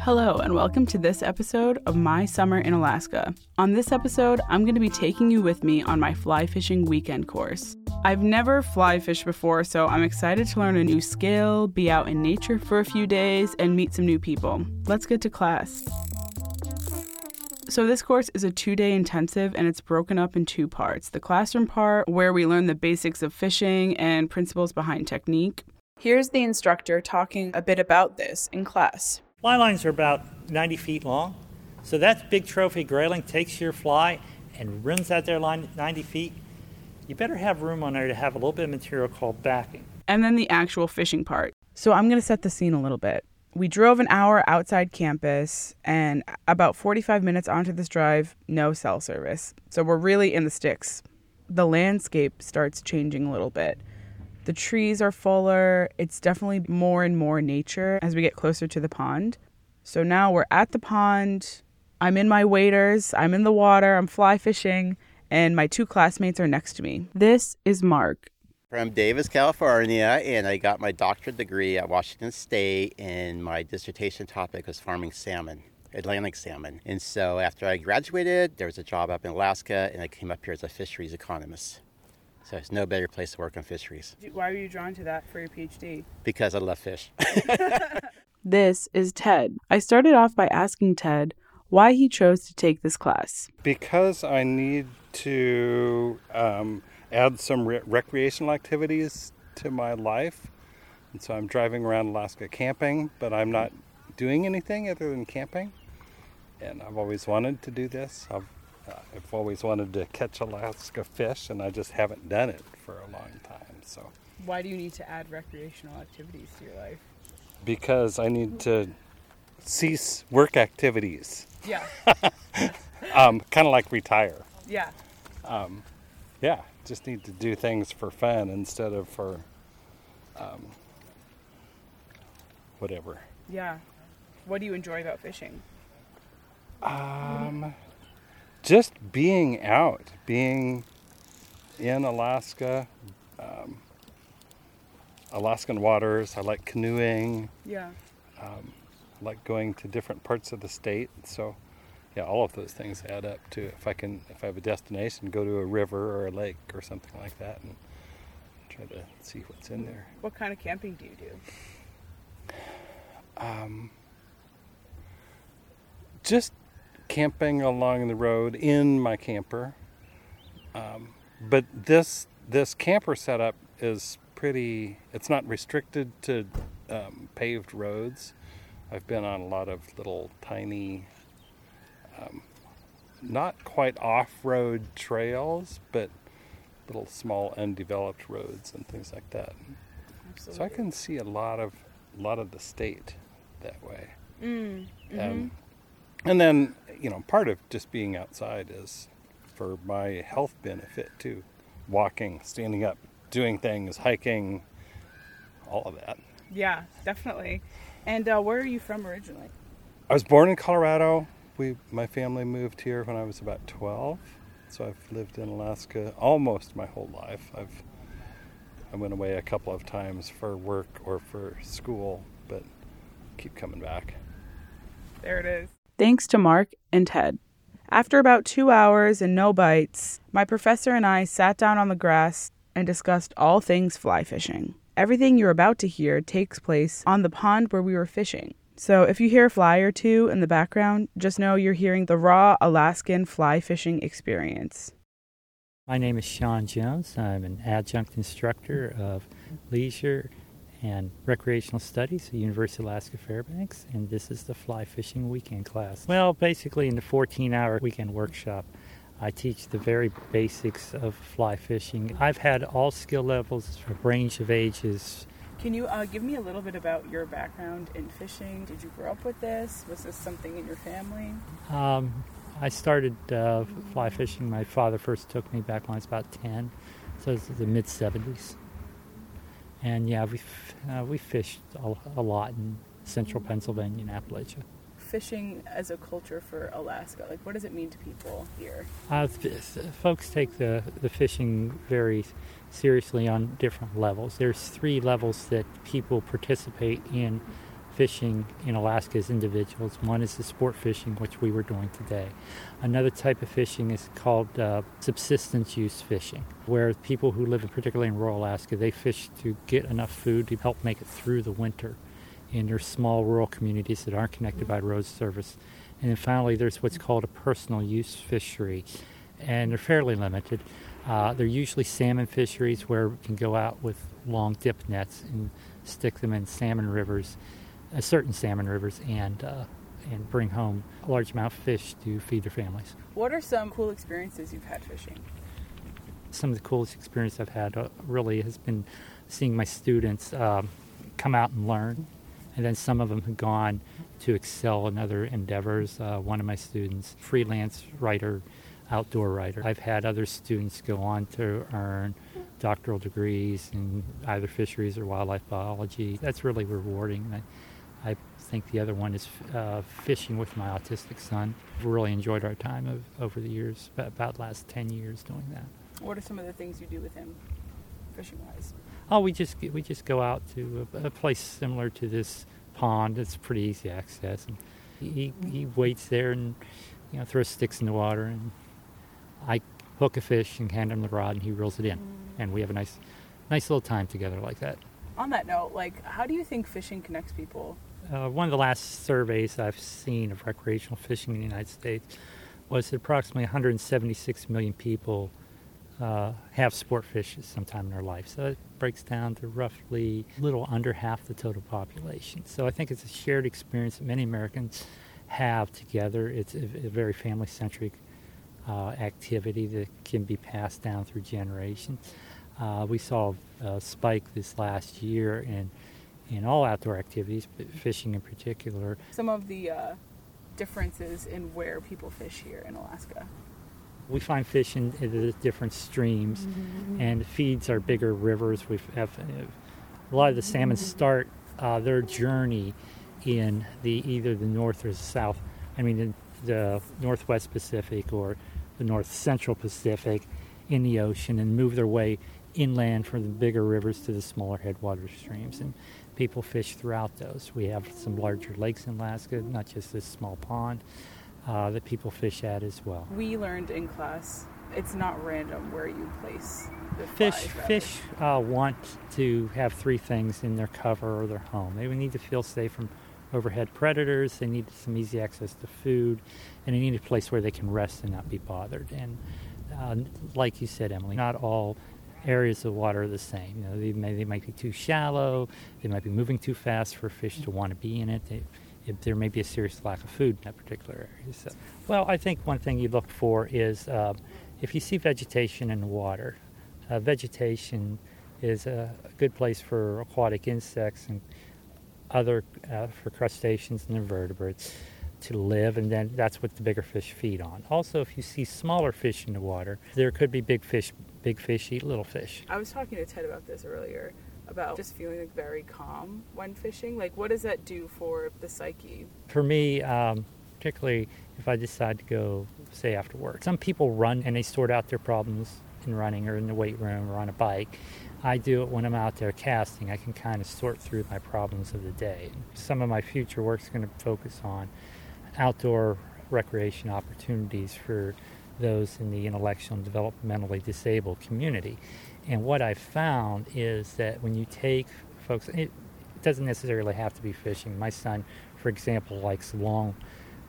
Hello, and welcome to this episode of My Summer in Alaska. On this episode, I'm going to be taking you with me on my fly fishing weekend course. I've never fly fished before, so I'm excited to learn a new skill, be out in nature for a few days, and meet some new people. Let's get to class. So, this course is a two day intensive and it's broken up in two parts the classroom part, where we learn the basics of fishing and principles behind technique. Here's the instructor talking a bit about this in class. Fly lines are about 90 feet long. So that big trophy grayling takes your fly and runs out there line 90 feet. You better have room on there to have a little bit of material called backing. And then the actual fishing part. So I'm going to set the scene a little bit. We drove an hour outside campus, and about 45 minutes onto this drive, no cell service. So we're really in the sticks. The landscape starts changing a little bit. The trees are fuller. It's definitely more and more nature as we get closer to the pond. So now we're at the pond. I'm in my waders. I'm in the water. I'm fly fishing. And my two classmates are next to me. This is Mark. From Davis, California, and I got my doctorate degree at Washington State, and my dissertation topic was farming salmon. Atlantic salmon. And so after I graduated, there was a job up in Alaska, and I came up here as a fisheries economist. So there's no better place to work on fisheries. Why were you drawn to that for your PhD? Because I love fish. this is Ted. I started off by asking Ted why he chose to take this class. Because I need to um, add some re- recreational activities to my life. And so I'm driving around Alaska camping, but I'm not doing anything other than camping. And I've always wanted to do this. I've I've always wanted to catch Alaska fish, and I just haven't done it for a long time. So, why do you need to add recreational activities to your life? Because I need to cease work activities. Yeah. um, kind of like retire. Yeah. Um, yeah, just need to do things for fun instead of for um, whatever. Yeah. What do you enjoy about fishing? Um just being out, being in Alaska, um, Alaskan waters. I like canoeing. Yeah. Um, I like going to different parts of the state. So, yeah, all of those things add up to if I can, if I have a destination, go to a river or a lake or something like that and try to see what's in there. What kind of camping do you do? Um, just camping along the road in my camper. Um, but this this camper setup is pretty. It's not restricted to um, paved roads. I've been on a lot of little tiny, um, not quite off-road trails, but little small undeveloped roads and things like that. Absolutely. So I can see a lot of a lot of the state that way. Mm, mm-hmm. and, and then you know, part of just being outside is for my health benefit too. Walking, standing up, doing things, hiking, all of that. Yeah, definitely. And uh, where are you from originally? I was born in Colorado. We, my family moved here when I was about 12. So I've lived in Alaska almost my whole life. I've I went away a couple of times for work or for school, but keep coming back. There it is. Thanks to Mark and Ted. After about two hours and no bites, my professor and I sat down on the grass and discussed all things fly fishing. Everything you're about to hear takes place on the pond where we were fishing. So if you hear a fly or two in the background, just know you're hearing the raw Alaskan fly fishing experience. My name is Shann Jones. I'm an adjunct instructor of leisure and Recreational Studies at University of Alaska Fairbanks, and this is the fly fishing weekend class. Well, basically, in the 14 hour weekend workshop, I teach the very basics of fly fishing. I've had all skill levels, a range of ages. Can you uh, give me a little bit about your background in fishing? Did you grow up with this? Was this something in your family? Um, I started uh, fly fishing. My father first took me back when I was about 10, so it was the mid 70s and yeah, we uh, we fished a, a, lot in central Pennsylvania and Appalachia. Fishing as a culture for Alaska, like what does it mean to people here? Uh, folks take the the fishing very seriously on different levels. There's three levels that people participate in fishing in Alaska as individuals. One is the sport fishing, which we were doing today. Another type of fishing is called uh, subsistence use fishing, where people who live, particularly in rural Alaska, they fish to get enough food to help make it through the winter in their small rural communities that aren't connected by road service. And then finally, there's what's called a personal use fishery, and they're fairly limited. Uh, they're usually salmon fisheries where we can go out with long dip nets and stick them in salmon rivers, uh, certain salmon rivers, and uh, and bring home a large amount of fish to feed their families. What are some cool experiences you've had fishing? Some of the coolest experience I've had uh, really has been seeing my students um, come out and learn, and then some of them have gone to excel in other endeavors. Uh, one of my students, freelance writer, outdoor writer. I've had other students go on to earn doctoral degrees in either fisheries or wildlife biology. That's really rewarding. Think the other one is uh, fishing with my autistic son. We've really enjoyed our time of, over the years, about the last 10 years doing that. What are some of the things you do with him, fishing wise? Oh, we just we just go out to a, a place similar to this pond. It's pretty easy access. And he he waits there and you know throws sticks in the water, and I hook a fish and hand him the rod, and he reels it in, and we have a nice nice little time together like that. On that note, like, how do you think fishing connects people? Uh, one of the last surveys I've seen of recreational fishing in the United States was that approximately 176 million people uh, have sport fish at some time in their life. So it breaks down to roughly a little under half the total population. So I think it's a shared experience that many Americans have together. It's a, a very family centric uh, activity that can be passed down through generations. Uh, we saw a spike this last year in in all outdoor activities, but fishing in particular. Some of the uh, differences in where people fish here in Alaska. We find fish in, the different streams, and feeds are bigger rivers. We have a lot of the salmon start uh, their journey in the either the north or the south. I mean, in the northwest Pacific or the north central Pacific in the ocean, and move their way inland from the bigger rivers to the smaller headwater streams. And people fish throughout those. We have some larger lakes in Alaska, not just this small pond uh, that people fish at as well. We learned in class it's not random where you place the Fish flies, fish uh, want to have three things in their cover or their home. They need to feel safe from overhead predators. They need some easy access to food, and they need a place where they can rest and not be bothered. And uh, like you said, Emily, not all areas of water are the same. You know, they, may, they might be too shallow. They might be moving too fast for fish to want to be in it. They, if there may be a serious lack of food in that particular area. So, well, I think one thing you look for is uh, if you see vegetation in the water. Uh, vegetation is a good place for aquatic insects and other uh, for crustaceans and invertebrates to live, and then that's what the bigger fish feed on. Also, if you see smaller fish in the water, there could be big fish. Big fish eat little fish. I was talking to Ted about this earlier about just feeling like very calm when fishing. Like, what does that do for the psyche? For me, um, particularly if I decide to go, say, after work, some people run and they sort out their problems in running or in the weight room or on a bike. I do it when I'm out there casting. I can kind of sort through my problems of the day. Some of my future work is going to focus on outdoor recreation opportunities for those in the intellectual and developmentally disabled community. And what I've found is that when you take folks, it doesn't necessarily have to be fishing. My son, for example, likes long,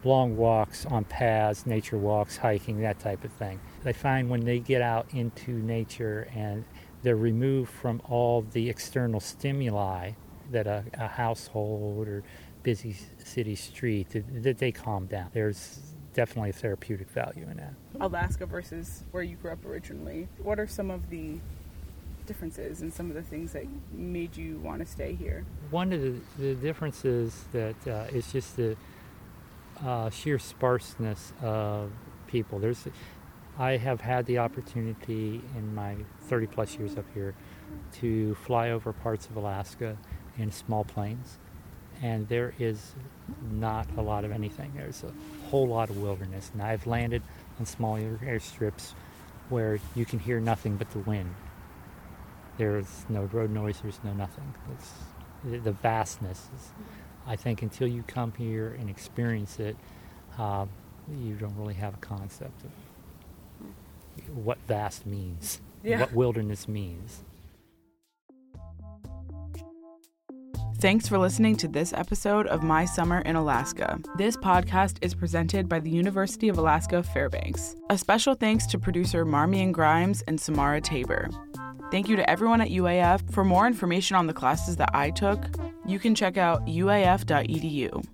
long walks on paths, nature walks, hiking, that type of thing. I find when they get out into nature and they're removed from all the external stimuli that a, a household or busy city street, that, that they calm down. There's definitely a therapeutic value in that. Alaska versus where you grew up originally. What are some of the differences and some of the things that made you want to stay here? One of the, the differences that uh, is just the uh, sheer sparseness of people. There's, I have had the opportunity in my 30 plus years up here to fly over parts of Alaska in small planes, and there is not a lot of anything. There's a whole lot of wilderness, and I've landed on small air- airstrips where you can hear nothing but the wind. There's no road noise. There's no nothing. It's, the- the vastness is I think until you come here and experience it, uh, you don't really have a concept of what vast means, Yeah. what wilderness means. Thanks for listening to this episode of My Summer in Alaska. This podcast is presented by the University of Alaska Fairbanks. A special thanks to producer Marmian Grimes and Samara Tabor. Thank you to everyone at UAF. For more information on the classes that I took, you can check out uaf.edu.